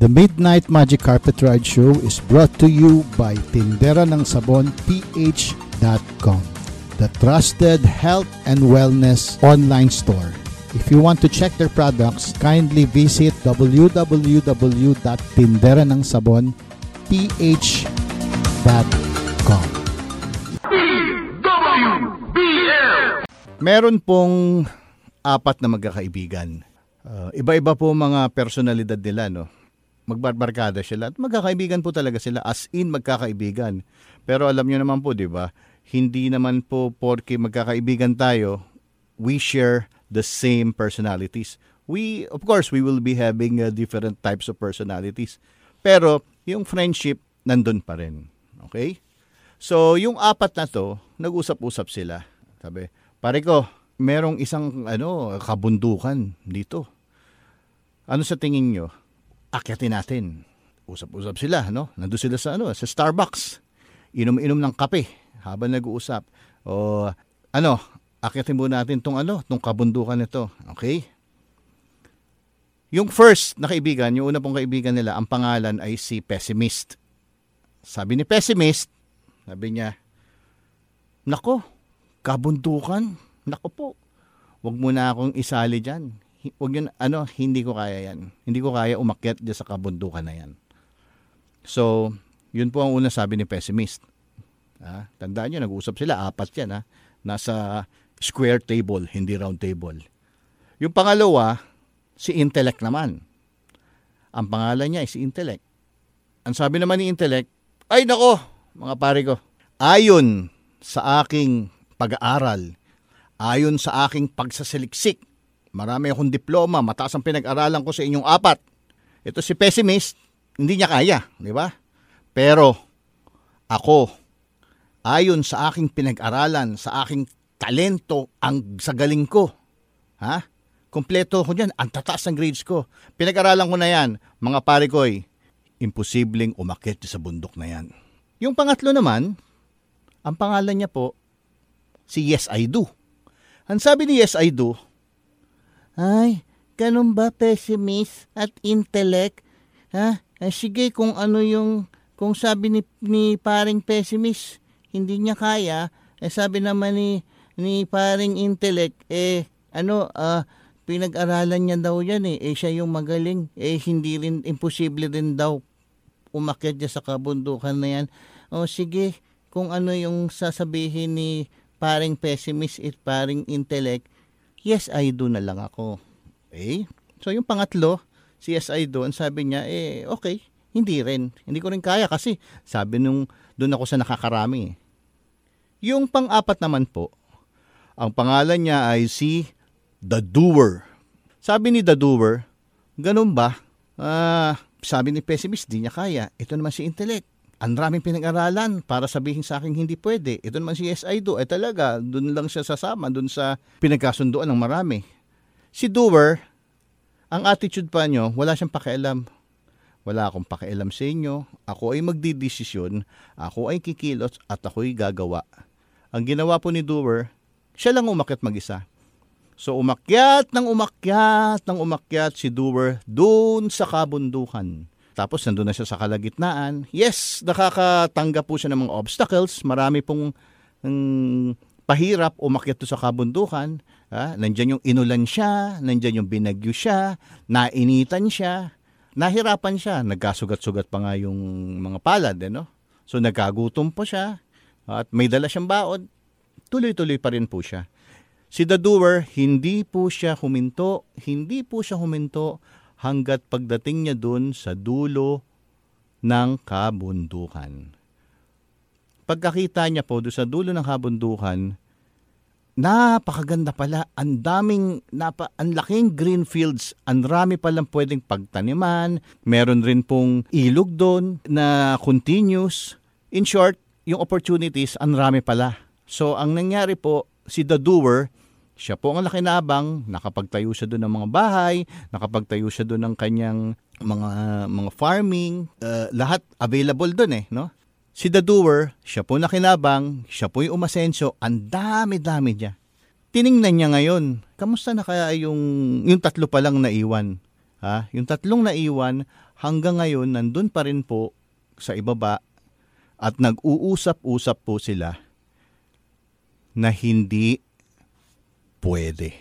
The Midnight Magic Carpet Ride Show is brought to you by Tindera ng Sabon PH.com, the trusted health and wellness online store. If you want to check their products, kindly visit www.tinderanangsabonph.com. Meron pong apat na magkakaibigan. Uh, iba-iba po mga personalidad nila, no? Magbarbarkada sila at magkakaibigan po talaga sila as in magkakaibigan. Pero alam niyo naman po, 'di ba? Hindi naman po porke magkakaibigan tayo, we share the same personalities. We, of course, we will be having uh, different types of personalities. Pero, yung friendship, nandun pa rin. Okay? So, yung apat na to, nag-usap-usap sila. Sabi, pare ko, merong isang ano, kabundukan dito. Ano sa tingin nyo? Akyatin natin. Usap-usap sila, no? Nandun sila sa ano, sa Starbucks. Inom-inom ng kape habang nag-uusap. O ano, akitin muna natin tong ano, tong kabundukan nito. Okay? Yung first na kaibigan, yung una pong kaibigan nila, ang pangalan ay si Pessimist. Sabi ni Pessimist, sabi niya, Nako, kabundukan, nako po, wag mo na akong isali dyan. Wag yun, ano, hindi ko kaya yan. Hindi ko kaya umakyat dyan sa kabundukan na yan. So, yun po ang una sabi ni Pessimist. Ah, tandaan nyo, nag-usap sila, apat yan ha. Nasa square table, hindi round table. Yung pangalawa, si intellect naman. Ang pangalan niya ay si intellect. Ang sabi naman ni intellect, ay nako, mga pare ko, ayon sa aking pag-aaral, ayon sa aking pagsasaliksik, marami akong diploma, mataas ang pinag-aralan ko sa inyong apat. Ito si pessimist, hindi niya kaya, di ba? Pero ako, ayon sa aking pinag-aralan, sa aking talento ang sa galing ko. Ha? Kompleto ko diyan. Ang tataas ng grades ko. Pinag-aralan ko na yan. Mga pare ko'y imposibleng umakit sa bundok na yan. Yung pangatlo naman, ang pangalan niya po, si Yes I Do. Ang sabi ni Yes I Do, Ay, ganun ba pessimist at intellect? Ha? Ay, sige, kung ano yung, kung sabi ni, ni paring pessimist, hindi niya kaya, eh sabi naman ni ni paring intellect, eh, ano, ah, uh, pinag-aralan niya daw yan eh. Eh, siya yung magaling. Eh, hindi rin, imposible rin daw umakyat niya sa kabundukan na yan. O, sige, kung ano yung sasabihin ni paring pessimist at paring intellect, yes, I do na lang ako. Okay? So, yung pangatlo, si yes, I do, sabi niya, eh, okay, hindi rin. Hindi ko rin kaya kasi sabi nung doon ako sa nakakarami. Yung pang-apat naman po, ang pangalan niya ay si The Doer. Sabi ni The Doer, ganun ba? Ah, sabi ni Pessimist, di niya kaya. Ito naman si Intellect. Ang raming pinag-aralan para sabihin sa akin hindi pwede. Ito naman si SI do. Eh talaga, doon lang siya sasama, doon sa pinagkasunduan ng marami. Si Doer, ang attitude pa nyo, wala siyang pakialam. Wala akong pakialam sa inyo. Ako ay magdidesisyon, ako ay kikilos at ako'y gagawa. Ang ginawa po ni Doer, siya lang umakyat mag-isa. So umakyat ng umakyat ng umakyat si Doer doon sa kabundukan. Tapos nandun na siya sa kalagitnaan. Yes, nakakatanggap po siya ng mga obstacles. Marami pong um, pahirap umakyat to sa kabundukan. Ha? Nandyan yung inulan siya, nandyan yung binagyo siya, nainitan siya, nahirapan siya. Nagkasugat-sugat pa nga yung mga palad. Eh, no? So nagkagutom po siya at may dala siyang baon tuloy-tuloy pa rin po siya. Si The Doer, hindi po siya huminto, hindi po siya huminto hanggat pagdating niya dun sa dulo ng kabundukan. Pagkakita niya po doon sa dulo ng kabundukan, napakaganda pala. Ang daming, napa, ang laking green fields. Ang rami palang pwedeng pagtaniman. Meron rin pong ilog doon na continuous. In short, yung opportunities, ang rami pala. So ang nangyari po, si the doer, siya po ang nakinabang, nakapagtayo siya doon ng mga bahay, nakapagtayo siya doon ng kanyang mga mga farming, uh, lahat available doon eh, no? Si the doer, siya po nakinabang, siya po yung umasenso, ang dami-dami niya. Tiningnan niya ngayon, kamusta na kaya yung, yung tatlo pa lang naiwan? Ha? Yung tatlong naiwan, hanggang ngayon nandun pa rin po sa ibaba at nag-uusap-usap po sila na hindi pwede.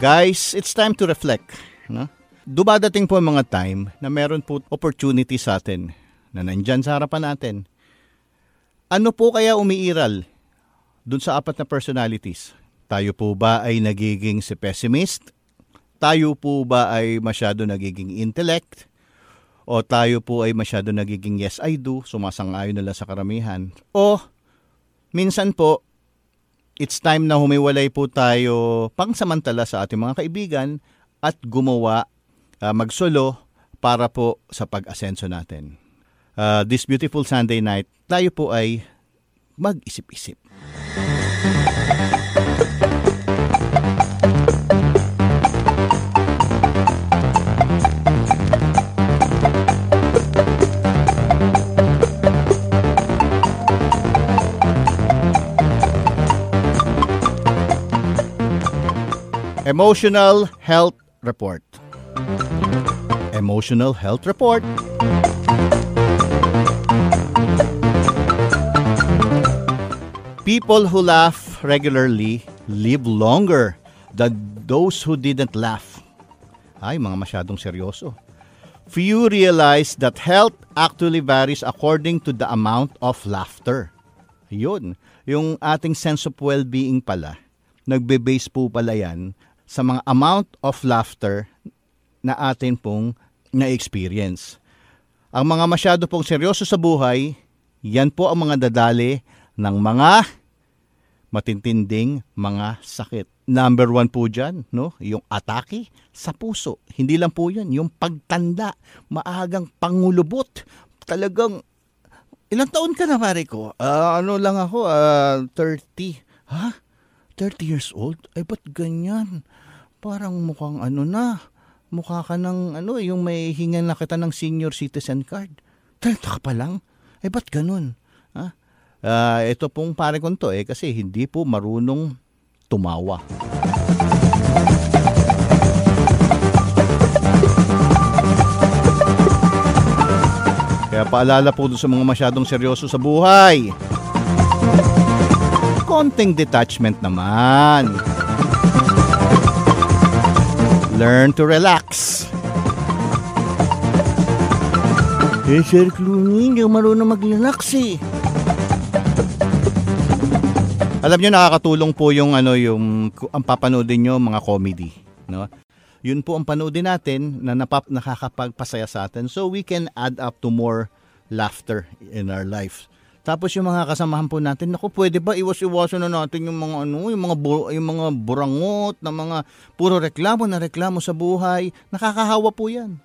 Guys, it's time to reflect. No? Dumadating po ang mga time na meron po opportunity sa atin na nandyan sa harapan natin. Ano po kaya umiiral dun sa apat na personalities? Tayo po ba ay nagiging si pessimist? Tayo po ba ay masyado nagiging intellect? O tayo po ay masyado nagiging yes I do, sumasang-ayon nila sa karamihan? O minsan po it's time na humiwalay po tayo pangsamantala sa ating mga kaibigan at gumawa, uh, magsolo para po sa pag-asenso natin. Uh, this beautiful Sunday night, tayo po ay mag-isip-isip. Emotional Health Report. Emotional Health Report. People who laugh regularly live longer than those who didn't laugh. Ay, mga masyadong seryoso. Few realize that health actually varies according to the amount of laughter. Yun, yung ating sense of well-being pala, nagbe-base po pala yan sa mga amount of laughter na atin pong na-experience. Ang mga masyado pong seryoso sa buhay, yan po ang mga dadali ng mga matintinding mga sakit. Number one po dyan, no? yung atake sa puso. Hindi lang po yan, yung pagtanda, maagang pangulubot. Talagang, ilang taon ka na pare ko? Uh, ano lang ako, uh, 30. Ha? 30 years old? Ay, ba't ganyan? Parang mukhang ano na, mukha ka ng ano, yung may hingan na kita ng senior citizen card. Talita ka pa lang? Eh, ba't ganun? Ha? Uh, ito pong pare ko to eh, kasi hindi po marunong tumawa. Kaya paalala po sa mga masyadong seryoso sa buhay. Konting detachment naman. Learn to relax. Eh, Sir Clooney, hindi marunong mag-relax eh. Alam niyo nakakatulong po yung ano yung ang papanoodin niyo mga comedy, no? Yun po ang panoodin natin na napap nakakapagpasaya sa atin so we can add up to more laughter in our life. Tapos yung mga kasamahan po natin, naku, pwede ba iwas-iwasan na natin yung mga ano, yung mga bu- yung mga burangot na mga puro reklamo na reklamo sa buhay. Nakakahawa po 'yan.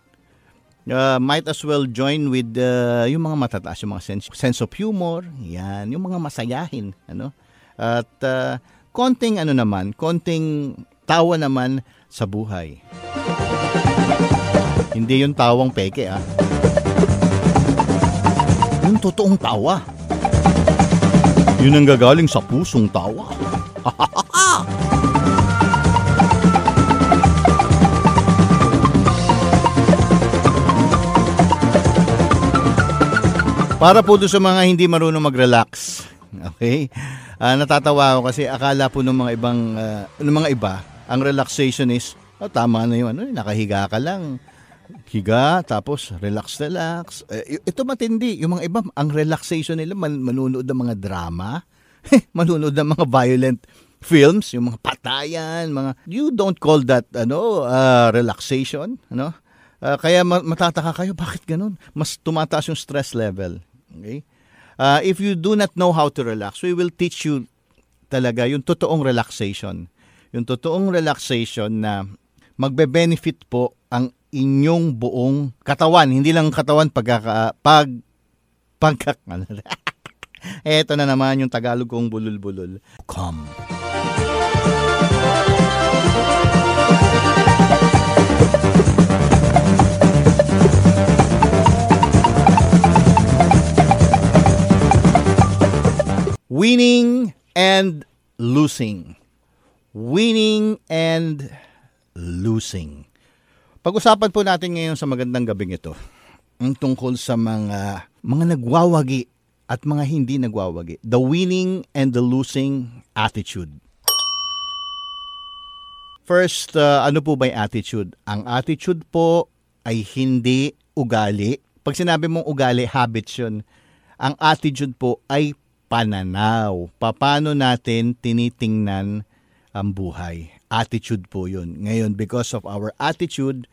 Uh, might as well join with uh, yung mga matataas, yung mga sense, sense of humor, yan, yung mga masayahin, ano? At uh, konting ano naman, konting tawa naman sa buhay. Hindi yung tawang peke ah. Yung totoong tawa. Yun ang gagaling sa pusong tawa. Para po doon sa mga hindi marunong mag-relax. Okay? Uh, natatawa ako kasi akala po ng mga ibang uh, ng mga iba, ang relaxation is oh, tama na 'yung ano, nakahiga ka lang higa, tapos relax, relax. Eh, ito matindi. Yung mga iba, ang relaxation nila, man, manunood ng mga drama, manunood ng mga violent films, yung mga patayan, mga you don't call that ano uh, relaxation, ano? Uh, kaya matataka kayo bakit ganun? Mas tumataas yung stress level. Okay? Uh, if you do not know how to relax, we will teach you talaga yung totoong relaxation. Yung totoong relaxation na magbe-benefit po ang inyong buong katawan. Hindi lang katawan pagkaka, pag, pagkak, Eto na naman yung Tagalog kong bulol-bulol. Come. Winning and losing. Winning and losing. Pag-usapan po natin ngayon sa magandang gabing ito ang tungkol sa mga mga nagwawagi at mga hindi nagwawagi. The winning and the losing attitude. First, uh, ano po ba yung attitude? Ang attitude po ay hindi ugali. Pag sinabi mong ugali, habits yun. Ang attitude po ay pananaw. Paano natin tinitingnan ang buhay. Attitude po yun. Ngayon, because of our attitude,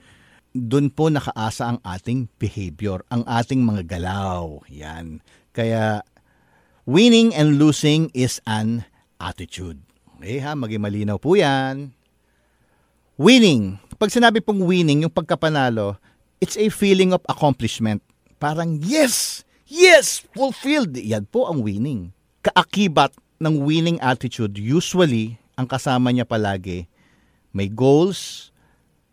dun po nakaasa ang ating behavior, ang ating mga galaw. Yan. Kaya, winning and losing is an attitude. Okay ha, maging malinaw po yan. Winning. Pag sinabi pong winning, yung pagkapanalo, it's a feeling of accomplishment. Parang, yes! Yes! Fulfilled! Yan po ang winning. Kaakibat ng winning attitude, usually, ang kasama niya palagi, may goals,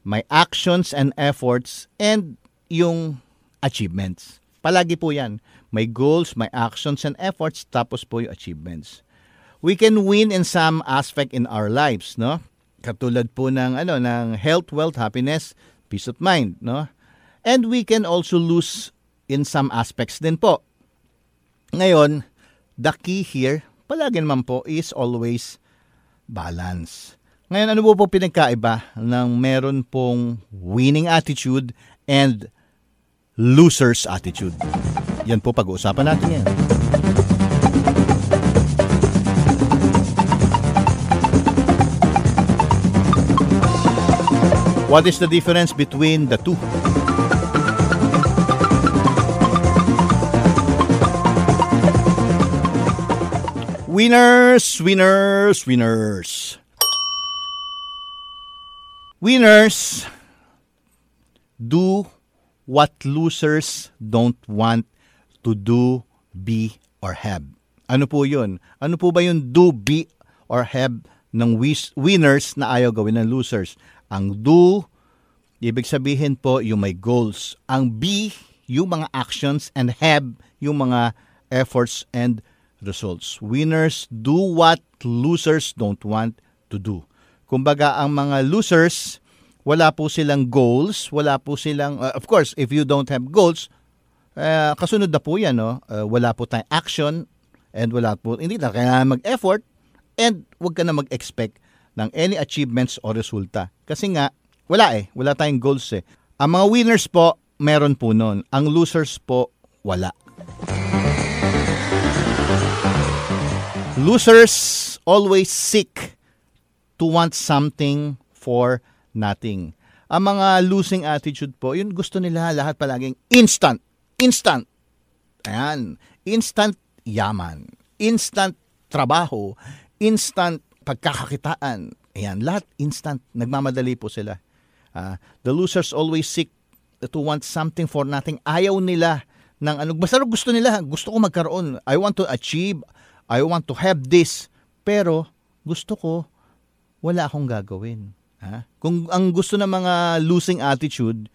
may actions and efforts, and yung achievements. Palagi po yan. May goals, may actions and efforts, tapos po yung achievements. We can win in some aspect in our lives, no? Katulad po ng ano ng health, wealth, happiness, peace of mind, no? And we can also lose in some aspects din po. Ngayon, the key here, palagi naman po is always balance. Ngayon, ano po po pinagkaiba ng meron pong winning attitude and loser's attitude? Yan po pag-uusapan natin yan. What is the difference between the two? Winners, winners, winners. Winners do what losers don't want to do, be, or have. Ano po yun? Ano po ba yung do, be, or have ng winners na ayaw gawin ng losers? Ang do, ibig sabihin po yung may goals. Ang be, yung mga actions, and have, yung mga efforts and results. Winners do what losers don't want to do. Kumbaga, ang mga losers, wala po silang goals, wala po silang, uh, of course, if you don't have goals, uh, kasunod na po yan, no? Uh, wala po tayong action, and wala po, hindi na kailangan mag-effort, and wag ka na mag-expect ng any achievements o resulta. Kasi nga, wala eh, wala tayong goals eh. Ang mga winners po, meron po nun. Ang losers po, wala. Losers always seek to want something for nothing. Ang mga losing attitude po, yun gusto nila lahat palaging instant. Instant. Ayan. Instant yaman. Instant trabaho. Instant pagkakakitaan. Ayan. Lahat instant. Nagmamadali po sila. Uh, the losers always seek to want something for nothing. Ayaw nila ng ano. Basta gusto nila. Gusto ko magkaroon. I want to achieve. I want to have this. Pero gusto ko wala akong gagawin. Ha? Kung ang gusto ng mga losing attitude,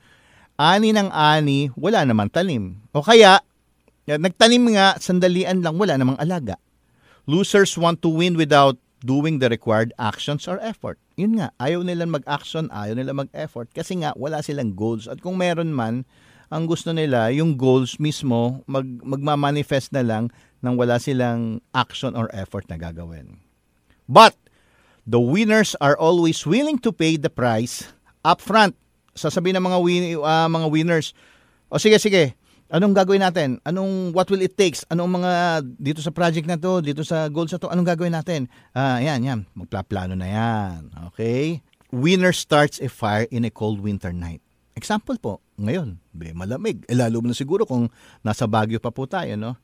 ani ng ani, wala namang tanim. O kaya, nagtanim nga, sandalian lang, wala namang alaga. Losers want to win without doing the required actions or effort. Yun nga, ayaw nilang mag-action, ayaw nilang mag-effort kasi nga wala silang goals. At kung meron man, ang gusto nila, yung goals mismo, mag, magmamanifest na lang nang wala silang action or effort na gagawin. But, the winners are always willing to pay the price upfront. Sasabihin ng mga win, uh, mga winners, o sige sige, anong gagawin natin? Anong what will it takes? Anong mga dito sa project na to, dito sa goals na to, anong gagawin natin? Ah, uh, yan, yan. Magplaplano na yan. Okay? Winner starts a fire in a cold winter night. Example po, ngayon, be, malamig. E lalo na siguro kung nasa Baguio pa po tayo, no?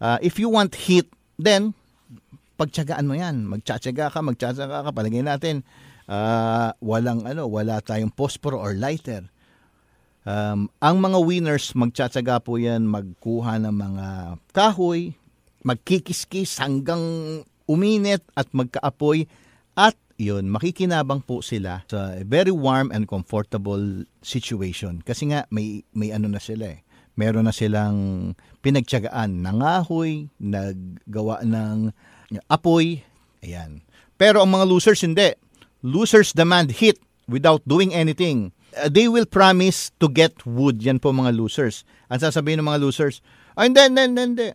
Uh, if you want heat, then pagtiyagaan mo yan. Magtsatsaga ka, magtsatsaga ka. Palagay natin, uh, walang ano, wala tayong posporo or lighter. Um, ang mga winners, magtsatsaga po yan, magkuha ng mga kahoy, magkikiskis hanggang uminit at magkaapoy at yun, makikinabang po sila sa very warm and comfortable situation. Kasi nga, may, may ano na sila eh. Meron na silang pinagtiyagaan, nangahoy, naggawa ng apoy, ayan. Pero ang mga losers hindi. Losers demand hit without doing anything. Uh, they will promise to get wood. Yan po mga losers. Ang sasabihin ng mga losers, ay hindi, hindi, hindi, hindi.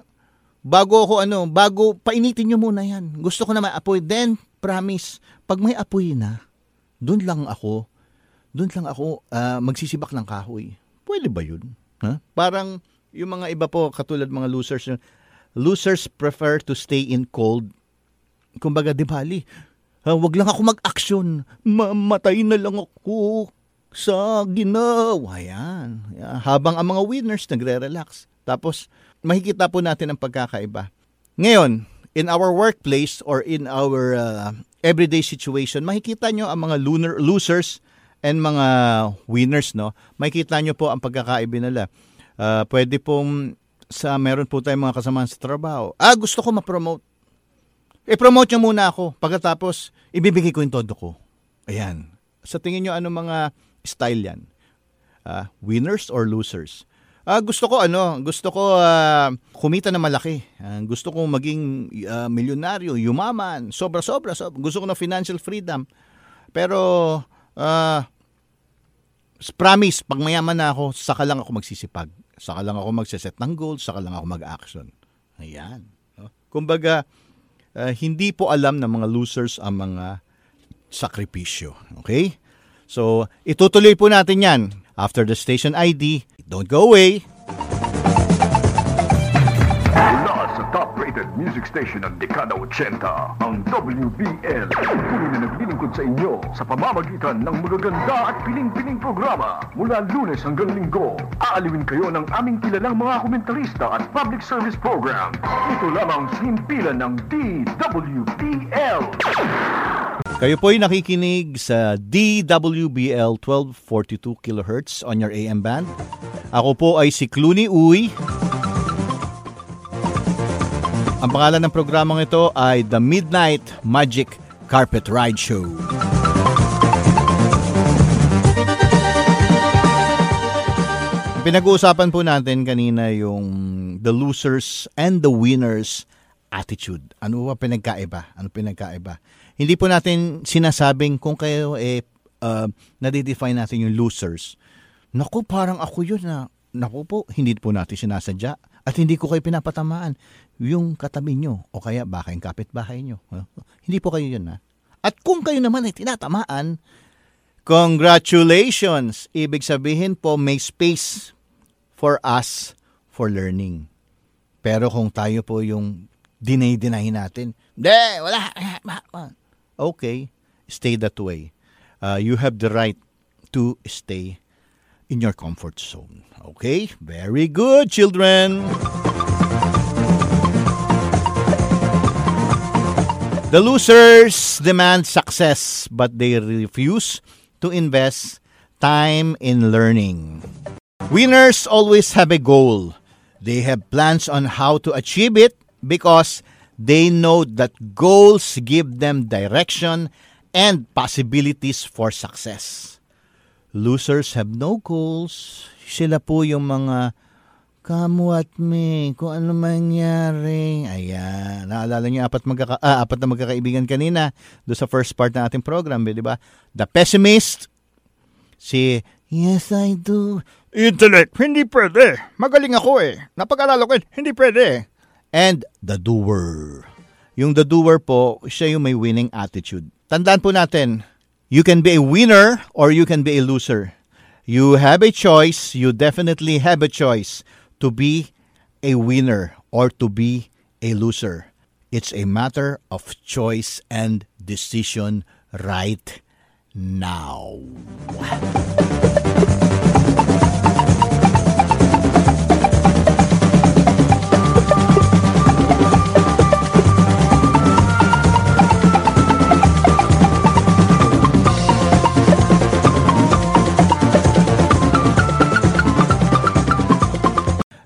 Bago ako ano, bago, painitin nyo muna yan. Gusto ko na may apoy. Then, promise, pag may apoy na, doon lang ako, doon lang ako uh, magsisibak ng kahoy. Pwede ba yun? Huh? Parang yung mga iba po, katulad mga losers, losers prefer to stay in cold. Kumbaga, di bali, uh, wag lang ako mag-action. Mamatay na lang ako sa ginawa. Yan. Habang ang mga winners nagre-relax. Tapos, makikita po natin ang pagkakaiba. Ngayon, in our workplace or in our uh, everyday situation, makikita nyo ang mga lunar, losers and mga winners, no? Makikita nyo po ang pagkakaiba nila. Uh, pwede pong sa meron po tayong mga kasamahan sa trabaho. Ah, gusto ko ma-promote. I-promote nyo muna ako. Pagkatapos, ibibigay ko yung todo ko. Ayan. Sa tingin nyo, ano mga style yan? Uh, winners or losers? Uh, gusto ko ano, gusto ko uh, kumita na malaki. Uh, gusto ko maging uh, milyonaryo, yumaman, sobra-sobra. sobra. Gusto ko na financial freedom. Pero uh, promise, pag mayaman na ako, saka lang ako magsisipag. Saka lang ako magseset ng goals, saka lang ako mag-action. Ayan. No? Kumbaga, uh, hindi po alam ng mga losers ang mga sakripisyo. Okay? So, itutuloy po natin yan after the station ID Don't go away! Music station ng Dekada 80, ang WBL. Tuloy na naglilingkod sa inyo sa pamamagitan ng magaganda at piling-piling programa. Mula lunes hanggang linggo, aaliwin kayo ng aming kilalang mga komentarista at public service program. Ito lamang sa himpilan ng DWBL. Kayo po ay nakikinig sa DWBL 1242 kHz on your AM band. Ako po ay si Clooney Uy. Ang pangalan ng programang ito ay The Midnight Magic Carpet Ride Show. Pinag-uusapan po natin kanina yung the losers and the winners attitude. Ano ba pinagkaiba? Ano pinagkaiba? Hindi po natin sinasabing kung kayo eh uh, nadidefine natin yung losers. Naku, parang ako yun na. Naku po, hindi po natin sinasadya. At hindi ko kayo pinapatamaan. Yung katabi nyo o kaya baka yung kapitbahay nyo. Hindi po kayo yun ha. At kung kayo naman ay tinatamaan, congratulations! Ibig sabihin po may space for us for learning. Pero kung tayo po yung dinay-deny natin, de, wala, okay, stay that way. Uh, you have the right to stay in your comfort zone. Okay? Very good, children. The losers demand success, but they refuse to invest time in learning. Winners always have a goal. They have plans on how to achieve it because they know that goals give them direction and possibilities for success. Losers have no goals. Sila po yung mga Kamu at me, kung ano mangyari. Ayan. Naalala niyo apat, magkaka, ah, apat na magkakaibigan kanina do sa first part ng ating program, di ba? The pessimist, si Yes, I do. Intellect, hindi pwede. Magaling ako eh. Napag-alala ko, hindi pwede and the doer. Yung the doer po, siya yung may winning attitude. Tandaan po natin, you can be a winner or you can be a loser. You have a choice, you definitely have a choice to be a winner or to be a loser. It's a matter of choice and decision right now.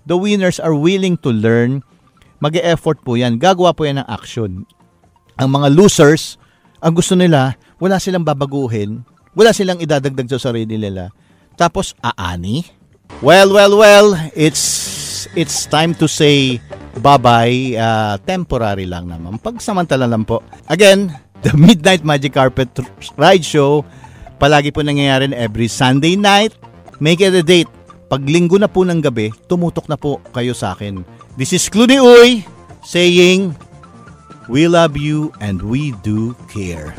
the winners are willing to learn, mag effort po yan. Gagawa po yan ng action. Ang mga losers, ang gusto nila, wala silang babaguhin, wala silang idadagdag sa sarili nila. Tapos, aani, Well, well, well, it's it's time to say bye-bye. Uh, temporary lang naman. Pagsamantala lang po. Again, the Midnight Magic Carpet Ride Show, palagi po nangyayari every Sunday night. Make it a date. Pag linggo na po ng gabi, tumutok na po kayo sa akin. This is Clooney Uy saying, We love you and we do care.